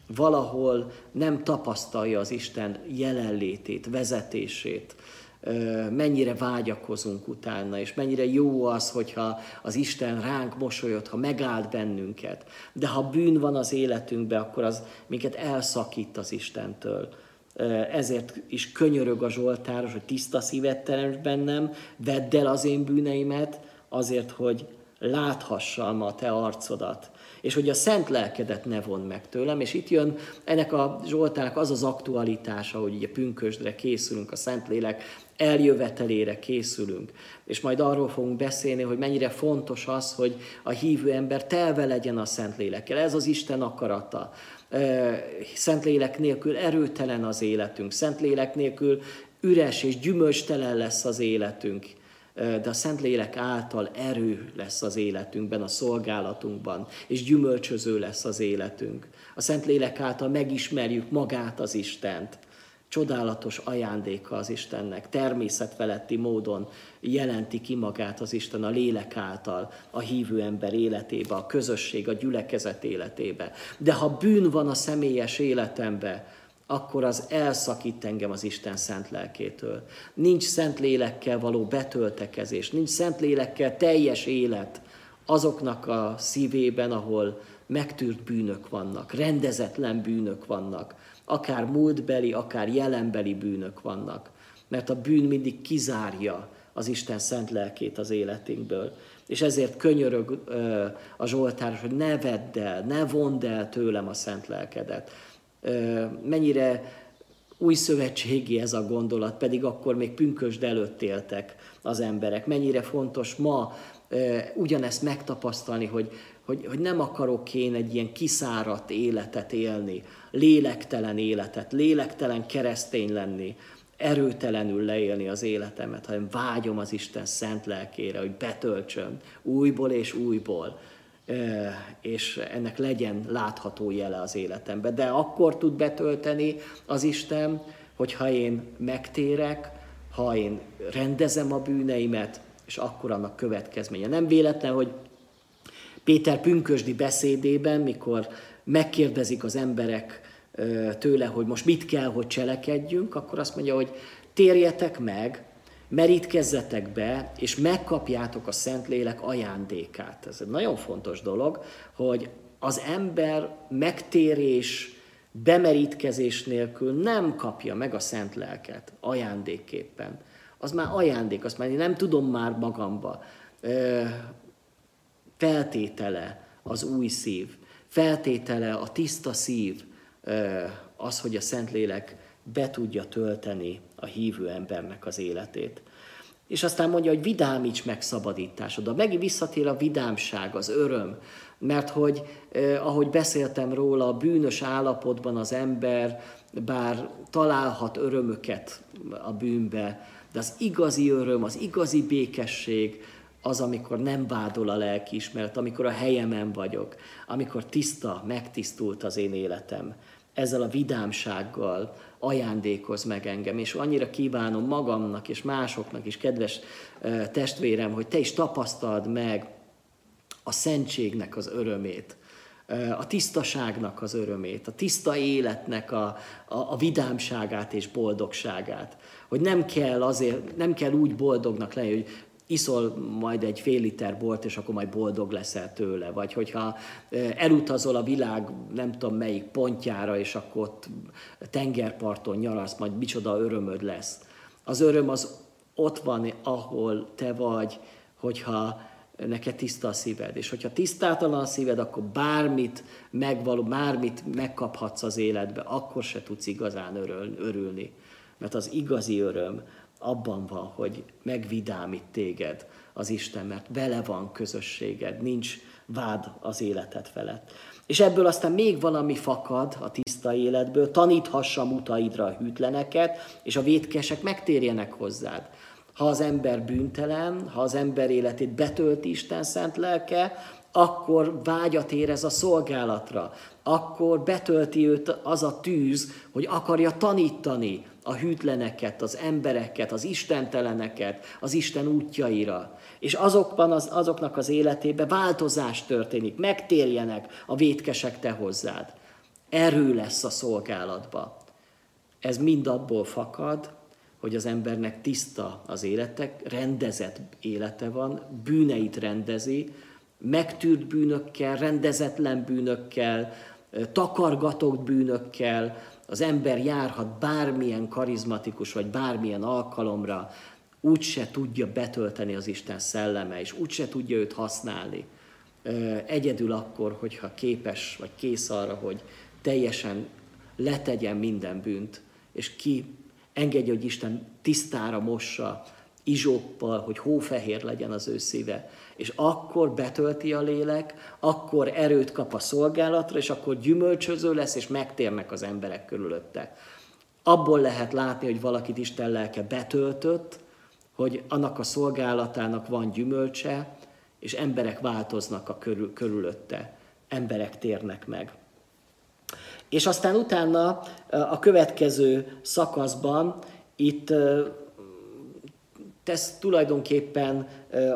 Valahol nem tapasztalja az Isten jelenlétét, vezetését, mennyire vágyakozunk utána, és mennyire jó az, hogyha az Isten ránk mosolyod, ha megállt bennünket. De ha bűn van az életünkben, akkor az minket elszakít az Istentől. Ezért is könyörög a Zsoltáros, hogy tiszta szívet teremts bennem, vedd el az én bűneimet, azért, hogy láthassam a te arcodat, és hogy a szent lelkedet ne von meg tőlem, és itt jön ennek a Zsoltának az az aktualitása, hogy ugye pünkösdre készülünk, a Szentlélek eljövetelére készülünk. És majd arról fogunk beszélni, hogy mennyire fontos az, hogy a hívő ember telve legyen a Szentlélekkel. Ez az Isten akarata. Szentlélek nélkül erőtelen az életünk, Szentlélek nélkül üres és gyümölcstelen lesz az életünk de a Szentlélek által erő lesz az életünkben, a szolgálatunkban, és gyümölcsöző lesz az életünk. A Szentlélek által megismerjük magát az Istent. Csodálatos ajándéka az Istennek, természetfeletti módon jelenti ki magát az Isten a lélek által a hívő ember életébe, a közösség, a gyülekezet életébe. De ha bűn van a személyes életembe, akkor az elszakít engem az Isten szent lelkétől. Nincs szent lélekkel való betöltekezés, nincs szent lélekkel teljes élet azoknak a szívében, ahol megtűrt bűnök vannak, rendezetlen bűnök vannak, akár múltbeli, akár jelenbeli bűnök vannak. Mert a bűn mindig kizárja az Isten szent lelkét az életünkből. És ezért könyörög a Zsoltár, hogy ne vedd el, ne vond el tőlem a szent lelkedet mennyire új szövetségi ez a gondolat, pedig akkor még pünkösd előtt éltek az emberek. Mennyire fontos ma ugyanezt megtapasztalni, hogy, hogy, hogy nem akarok én egy ilyen kiszáradt életet élni, lélektelen életet, lélektelen keresztény lenni, erőtelenül leélni az életemet, hanem vágyom az Isten szent lelkére, hogy betöltsön újból és újból és ennek legyen látható jele az életemben. De akkor tud betölteni az Isten, hogyha én megtérek, ha én rendezem a bűneimet, és akkor annak következménye. Nem véletlen, hogy Péter pünkösdi beszédében, mikor megkérdezik az emberek tőle, hogy most mit kell, hogy cselekedjünk, akkor azt mondja, hogy térjetek meg, merítkezzetek be, és megkapjátok a Szentlélek ajándékát. Ez egy nagyon fontos dolog, hogy az ember megtérés, bemerítkezés nélkül nem kapja meg a Szent Lelket ajándékképpen. Az már ajándék, azt már én nem tudom már magamba. Feltétele az új szív, feltétele a tiszta szív, az, hogy a Szentlélek be tudja tölteni a hívő embernek az életét. És aztán mondja, hogy vidámíts meg szabadításod. Megint visszatér a vidámság, az öröm, mert hogy, eh, ahogy beszéltem róla, a bűnös állapotban az ember bár találhat örömöket a bűnbe, de az igazi öröm, az igazi békesség, az, amikor nem vádol a lelkiismeret, amikor a helyemen vagyok, amikor tiszta, megtisztult az én életem. Ezzel a vidámsággal, ajándékoz meg engem, és annyira kívánom magamnak és másoknak is, kedves testvérem, hogy te is tapasztald meg a szentségnek az örömét, a tisztaságnak az örömét, a tiszta életnek a, a, a vidámságát és boldogságát. Hogy nem kell, azért, nem kell úgy boldognak lenni, hogy iszol majd egy fél liter bort, és akkor majd boldog leszel tőle. Vagy hogyha elutazol a világ nem tudom melyik pontjára, és akkor ott tengerparton nyaralsz, majd micsoda örömöd lesz. Az öröm az ott van, ahol te vagy, hogyha neked tiszta a szíved. És hogyha tisztátalan a szíved, akkor bármit megvaló, bármit megkaphatsz az életbe, akkor se tudsz igazán örül, örülni. Mert az igazi öröm abban van, hogy megvidámít téged az Isten, mert vele van közösséged, nincs vád az életed felett. És ebből aztán még valami fakad a tiszta életből, taníthassa mutaidra a hűtleneket, és a vétkesek megtérjenek hozzád. Ha az ember bűntelen, ha az ember életét betölti Isten szent lelke, akkor vágyat érez a szolgálatra, akkor betölti őt az a tűz, hogy akarja tanítani a hűtleneket, az embereket, az istenteleneket, az Isten útjaira. És azokban az, azoknak az életében változás történik, megtérjenek a vétkesek te hozzád. Erő lesz a szolgálatba. Ez mind abból fakad, hogy az embernek tiszta az életek, rendezett élete van, bűneit rendezi, megtűrt bűnökkel, rendezetlen bűnökkel, takargatott bűnökkel, az ember járhat bármilyen karizmatikus vagy bármilyen alkalomra, úgyse tudja betölteni az Isten szelleme, és úgyse tudja őt használni. Egyedül akkor, hogyha képes vagy kész arra, hogy teljesen letegyen minden bűnt, és ki engedje, hogy Isten tisztára mossa, izsóppal, hogy hófehér legyen az ő szíve. És akkor betölti a lélek, akkor erőt kap a szolgálatra, és akkor gyümölcsöző lesz, és megtérnek az emberek körülötte. Abból lehet látni, hogy valakit Isten lelke betöltött, hogy annak a szolgálatának van gyümölcse, és emberek változnak a körül, körülötte, emberek térnek meg. És aztán utána a következő szakaszban itt tesz tulajdonképpen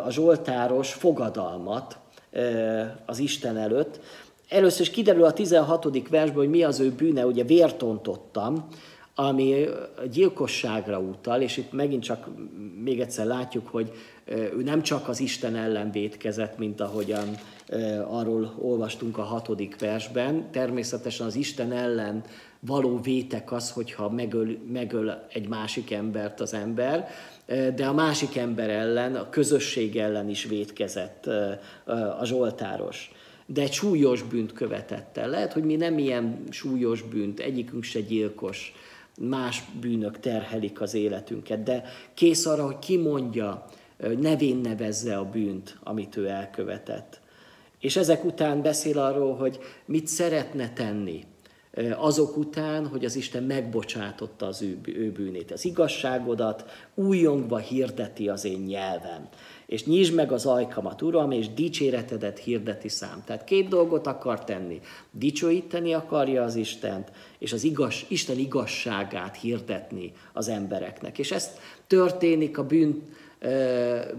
a Zsoltáros fogadalmat az Isten előtt. Először is kiderül a 16. versből, hogy mi az ő bűne, ugye vértontottam, ami gyilkosságra utal, és itt megint csak még egyszer látjuk, hogy ő nem csak az Isten ellen vétkezett, mint ahogyan arról olvastunk a hatodik versben. Természetesen az Isten ellen való vétek az, hogyha megöl, megöl egy másik embert az ember, de a másik ember ellen, a közösség ellen is vétkezett a Zsoltáros. De egy súlyos bűnt követett el. Lehet, hogy mi nem ilyen súlyos bűnt, egyikünk se gyilkos, más bűnök terhelik az életünket, de kész arra, hogy kimondja, nevén nevezze a bűnt, amit ő elkövetett. És ezek után beszél arról, hogy mit szeretne tenni azok után, hogy az Isten megbocsátotta az ő, ő bűnét. Az igazságodat újongva hirdeti az én nyelvem. És nyisd meg az ajkamat, Uram, és dicséretedet hirdeti szám. Tehát két dolgot akar tenni. Dicsőíteni akarja az Istent, és az igaz, Isten igazságát hirdetni az embereknek. És ezt történik a bűn,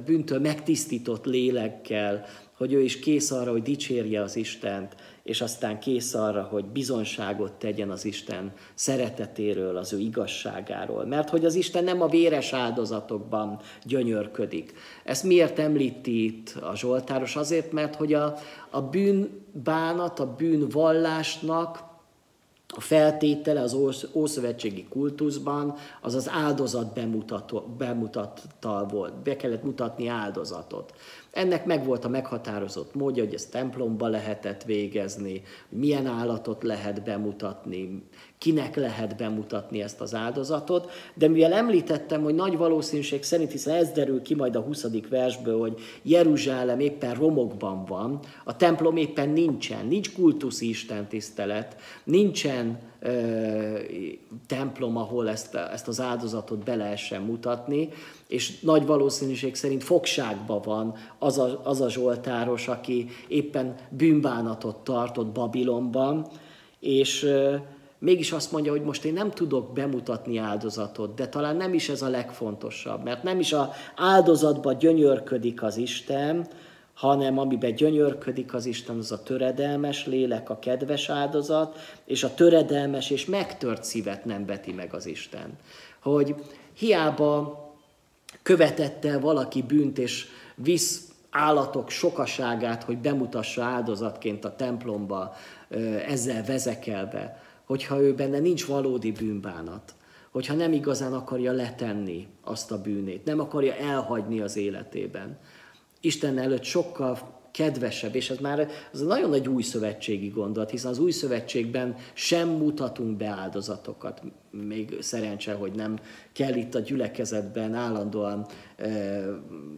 bűntől megtisztított lélekkel, hogy ő is kész arra, hogy dicsérje az Istent, és aztán kész arra, hogy bizonságot tegyen az Isten szeretetéről, az ő igazságáról. Mert hogy az Isten nem a véres áldozatokban gyönyörködik. Ezt miért említi itt a Zsoltáros? Azért, mert hogy a, a bűnbánat, a bűnvallásnak a feltétele az ószövetségi kultuszban az az áldozat bemutató, bemutattal volt. Be kellett mutatni áldozatot. Ennek meg volt a meghatározott módja, hogy ezt templomba lehetett végezni, milyen állatot lehet bemutatni, kinek lehet bemutatni ezt az áldozatot, de mivel említettem, hogy nagy valószínűség szerint, hiszen ez derül ki majd a 20. versből, hogy Jeruzsálem éppen romokban van, a templom éppen nincsen, nincs kultuszi istentisztelet, nincsen ö, templom, ahol ezt, ezt az áldozatot be lehessen mutatni, és nagy valószínűség szerint fogságban van az a, az a zsoltáros, aki éppen bűnbánatot tartott Babilonban, és mégis azt mondja, hogy most én nem tudok bemutatni áldozatot, de talán nem is ez a legfontosabb, mert nem is a áldozatba gyönyörködik az Isten, hanem amiben gyönyörködik az Isten, az a töredelmes lélek, a kedves áldozat, és a töredelmes és megtört szívet nem veti meg az Isten. Hogy hiába követette valaki bűnt, és visz állatok sokaságát, hogy bemutassa áldozatként a templomba, ezzel vezekelve, hogyha ő benne nincs valódi bűnbánat, hogyha nem igazán akarja letenni azt a bűnét, nem akarja elhagyni az életében, Isten előtt sokkal kedvesebb, és ez már az a nagyon nagy új szövetségi gondolat, hiszen az új szövetségben sem mutatunk be áldozatokat. Még szerencse, hogy nem kell itt a gyülekezetben állandóan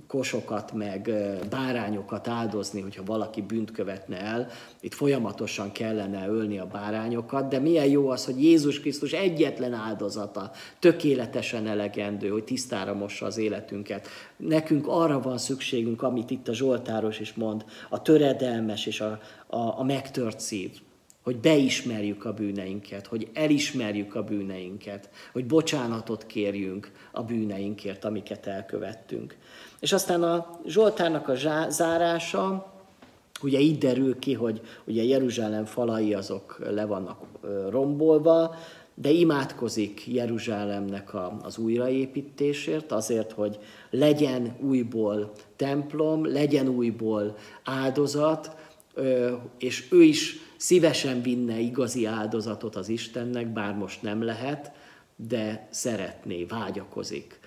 kosokat, meg bárányokat áldozni, hogyha valaki bűnt követne el. Itt folyamatosan kellene ölni a bárányokat, de milyen jó az, hogy Jézus Krisztus egyetlen áldozata tökéletesen elegendő, hogy tisztára mossa az életünket. Nekünk arra van szükségünk, amit itt a Zsoltáros is mond, a töredelmes és a, a, a megtört szív hogy beismerjük a bűneinket, hogy elismerjük a bűneinket, hogy bocsánatot kérjünk a bűneinkért, amiket elkövettünk. És aztán a Zsoltárnak a zárása, ugye így derül ki, hogy ugye Jeruzsálem falai azok le vannak rombolva, de imádkozik Jeruzsálemnek a, az újraépítésért, azért, hogy legyen újból templom, legyen újból áldozat, és ő is szívesen vinne igazi áldozatot az Istennek, bár most nem lehet, de szeretné, vágyakozik.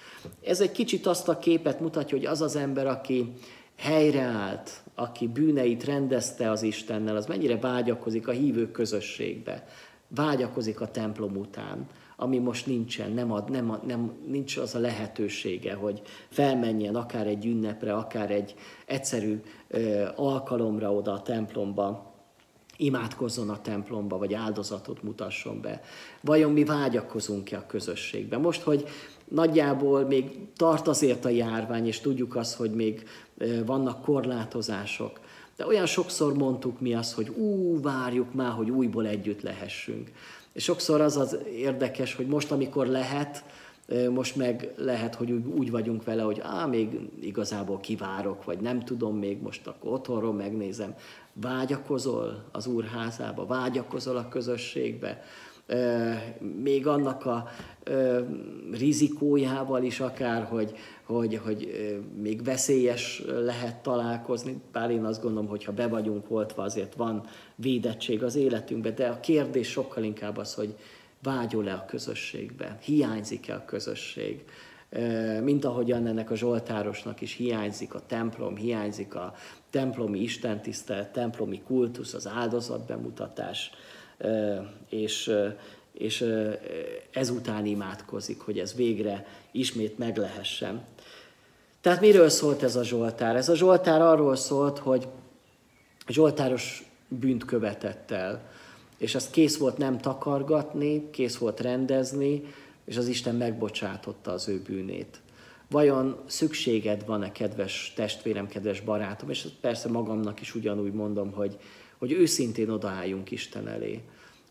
Ez egy kicsit azt a képet mutatja, hogy az az ember, aki helyreállt, aki bűneit rendezte az Istennel, az mennyire vágyakozik a hívők közösségbe, vágyakozik a templom után, ami most nincsen, nem, ad, nem, nem nincs az a lehetősége, hogy felmenjen akár egy ünnepre, akár egy egyszerű ö, alkalomra oda a templomba, imádkozzon a templomba, vagy áldozatot mutasson be. Vajon mi vágyakozunk-e a közösségbe? Most, hogy nagyjából még tart azért a járvány, és tudjuk azt, hogy még vannak korlátozások, de olyan sokszor mondtuk mi azt, hogy ú, várjuk már, hogy újból együtt lehessünk. És sokszor az az érdekes, hogy most, amikor lehet, most meg lehet, hogy úgy, vagyunk vele, hogy á, még igazából kivárok, vagy nem tudom, még most akkor otthonról megnézem. Vágyakozol az úrházába, vágyakozol a közösségbe, még annak a rizikójával is akár, hogy, hogy, hogy még veszélyes lehet találkozni, bár én azt gondolom, hogy ha be vagyunk oltva, azért van védettség az életünkben, de a kérdés sokkal inkább az, hogy vágyol-e a közösségbe, hiányzik-e a közösség, mint ahogyan ennek a Zsoltárosnak is hiányzik a templom, hiányzik a templomi istentisztelet, templomi kultusz, az áldozatbemutatás, és, és ezután imádkozik, hogy ez végre ismét meglehessen. Tehát miről szólt ez a Zsoltár? Ez a Zsoltár arról szólt, hogy Zsoltáros bűnt követett el, és azt kész volt nem takargatni, kész volt rendezni, és az Isten megbocsátotta az ő bűnét. Vajon szükséged van-e, kedves testvérem, kedves barátom, és persze magamnak is ugyanúgy mondom, hogy, hogy őszintén odaálljunk Isten elé,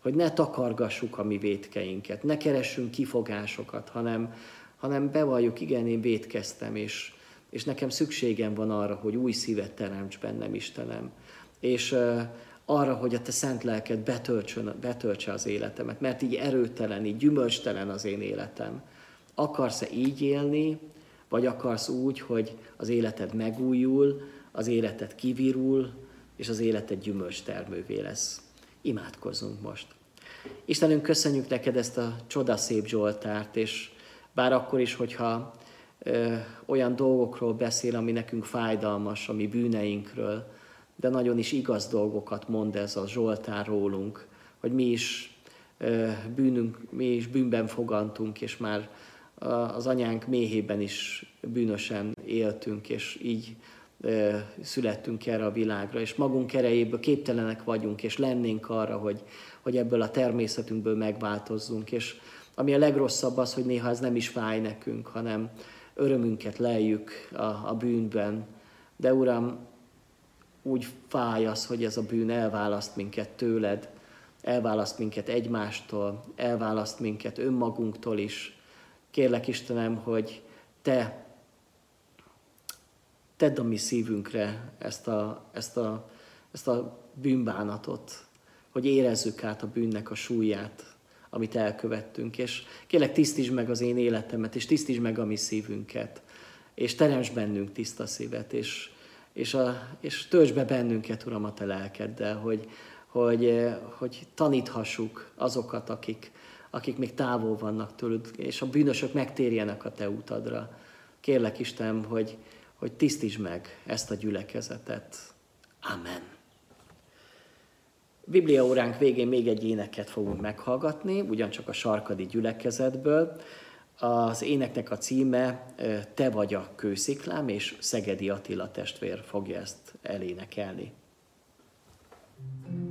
hogy ne takargassuk a mi vétkeinket, ne keressünk kifogásokat, hanem, hanem bevalljuk, igen, én vétkeztem, és, és nekem szükségem van arra, hogy új szívet teremts bennem, Istenem. És arra, hogy a te szent lelked betöltse az életemet, mert így erőtelen, így gyümölcstelen az én életem. Akarsz-e így élni, vagy akarsz úgy, hogy az életed megújul, az életed kivirul, és az életed gyümölcstermővé lesz. Imádkozzunk most. Istenünk, köszönjük neked ezt a csodaszép Zsoltárt, és bár akkor is, hogyha ö, olyan dolgokról beszél, ami nekünk fájdalmas, ami bűneinkről, de nagyon is igaz dolgokat mond ez a Zsoltár rólunk, hogy mi is ö, bűnünk, mi is bűnben fogantunk, és már az anyánk méhében is bűnösen éltünk, és így születtünk erre a világra, és magunk erejéből képtelenek vagyunk, és lennénk arra, hogy, hogy ebből a természetünkből megváltozzunk. És ami a legrosszabb az, hogy néha ez nem is fáj nekünk, hanem örömünket leljük a, a bűnben. De Uram, úgy fáj az, hogy ez a bűn elválaszt minket tőled, elválaszt minket egymástól, elválaszt minket önmagunktól is. Kérlek Istenem, hogy Te tedd a mi szívünkre ezt a, ezt a, ezt a bűnbánatot, hogy érezzük át a bűnnek a súlyát, amit elkövettünk, és kérlek tisztítsd meg az én életemet, és tisztítsd meg a mi szívünket, és teremts bennünk tiszta szívet, és, és, a, és töltsd be bennünket, Uram, a Te lelkeddel, hogy, hogy, hogy taníthassuk azokat, akik, akik még távol vannak tőled, és a bűnösök megtérjenek a Te utadra. Kérlek Isten, hogy, hogy tisztítsd meg ezt a gyülekezetet. Amen. Biblia óránk végén még egy éneket fogunk meghallgatni, ugyancsak a sarkadi gyülekezetből. Az éneknek a címe Te vagy a kősziklám, és Szegedi Attila testvér fogja ezt elénekelni. thank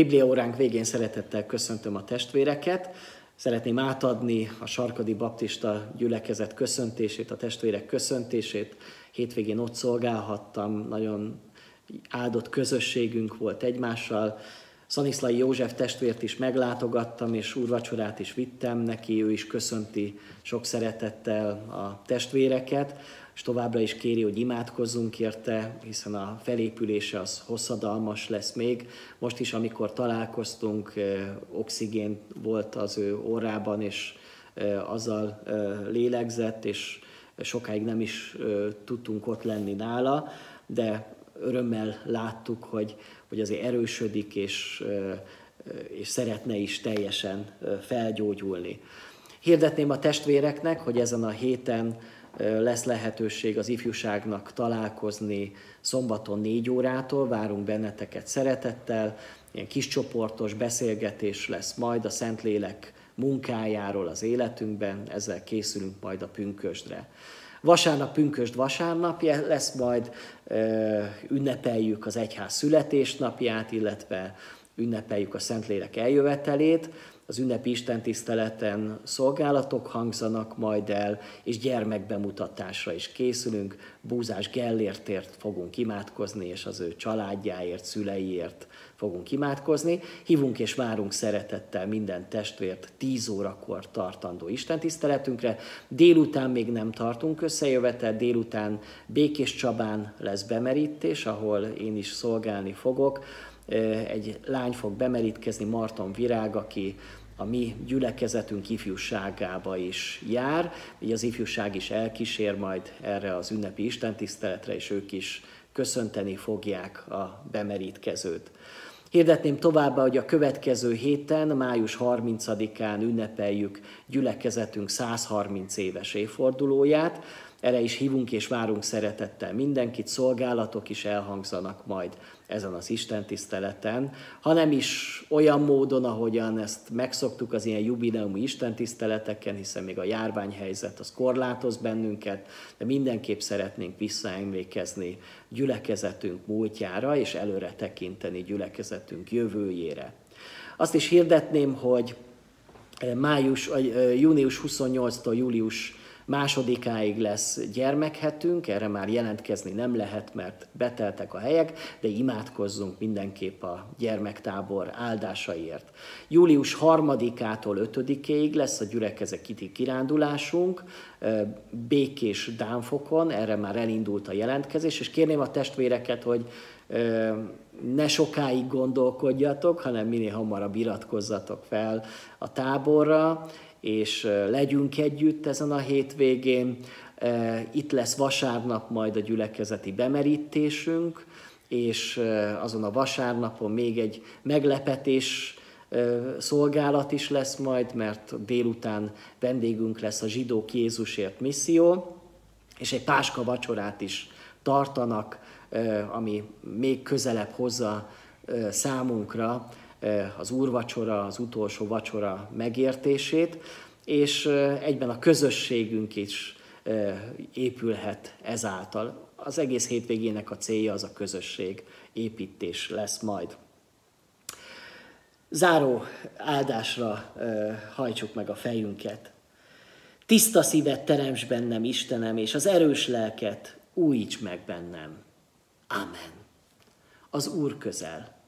Biblia óránk végén szeretettel köszöntöm a testvéreket. Szeretném átadni a Sarkadi Baptista gyülekezet köszöntését, a testvérek köszöntését. Hétvégén ott szolgálhattam, nagyon áldott közösségünk volt egymással. Szaniszlai József testvért is meglátogattam, és úrvacsorát is vittem neki, ő is köszönti sok szeretettel a testvéreket és továbbra is kéri, hogy imádkozzunk érte, hiszen a felépülése az hosszadalmas lesz még. Most is, amikor találkoztunk, oxigén volt az ő orrában, és azzal lélegzett, és sokáig nem is tudtunk ott lenni nála, de örömmel láttuk, hogy, hogy azért erősödik, és, és szeretne is teljesen felgyógyulni. Hirdetném a testvéreknek, hogy ezen a héten lesz lehetőség az ifjúságnak találkozni szombaton négy órától, várunk benneteket szeretettel, ilyen kis csoportos beszélgetés lesz majd a Szentlélek munkájáról az életünkben, ezzel készülünk majd a pünkösdre. Vasárnap pünkösd vasárnapja lesz majd, ünnepeljük az egyház születésnapját, illetve ünnepeljük a Szentlélek eljövetelét, az ünnepi istentiszteleten szolgálatok hangzanak majd el, és gyermekbemutatásra is készülünk. Búzás Gellértért fogunk imádkozni, és az ő családjáért, szüleiért fogunk imádkozni. Hívunk és várunk szeretettel minden testvért 10 órakor tartandó istentiszteletünkre. Délután még nem tartunk összejövetel, délután Békés Csabán lesz bemerítés, ahol én is szolgálni fogok. Egy lány fog bemerítkezni, Marton Virág, aki a mi gyülekezetünk ifjúságába is jár. Így az ifjúság is elkísér majd erre az ünnepi istentiszteletre, és ők is köszönteni fogják a bemerítkezőt. Hirdetném továbbá, hogy a következő héten, május 30-án ünnepeljük gyülekezetünk 130 éves évfordulóját. Erre is hívunk és várunk szeretettel mindenkit, szolgálatok is elhangzanak majd ezen az Isten tiszteleten, hanem is olyan módon, ahogyan ezt megszoktuk az ilyen jubileumi Isten tiszteleteken, hiszen még a járványhelyzet az korlátoz bennünket, de mindenképp szeretnénk visszaemlékezni gyülekezetünk múltjára, és előre tekinteni gyülekezetünk jövőjére. Azt is hirdetném, hogy május, június 28-tól július Másodikáig lesz gyermekhetünk, erre már jelentkezni nem lehet, mert beteltek a helyek, de imádkozzunk mindenképp a gyermektábor áldásaiért. Július 3-ától 5-ig lesz a gyülekezeti kirándulásunk, békés Dánfokon, erre már elindult a jelentkezés, és kérném a testvéreket, hogy ne sokáig gondolkodjatok, hanem minél hamarabb iratkozzatok fel a táborra, és legyünk együtt ezen a hétvégén. Itt lesz vasárnap majd a gyülekezeti bemerítésünk, és azon a vasárnapon még egy meglepetés szolgálat is lesz majd, mert délután vendégünk lesz a zsidók Jézusért misszió, és egy páska vacsorát is tartanak, ami még közelebb hozza számunkra az úrvacsora, az utolsó vacsora megértését, és egyben a közösségünk is épülhet ezáltal. Az egész hétvégének a célja az a közösség építés lesz majd. Záró áldásra hajtsuk meg a fejünket. Tiszta szívet teremts bennem, Istenem, és az erős lelket újíts meg bennem. Amen. Az Úr közel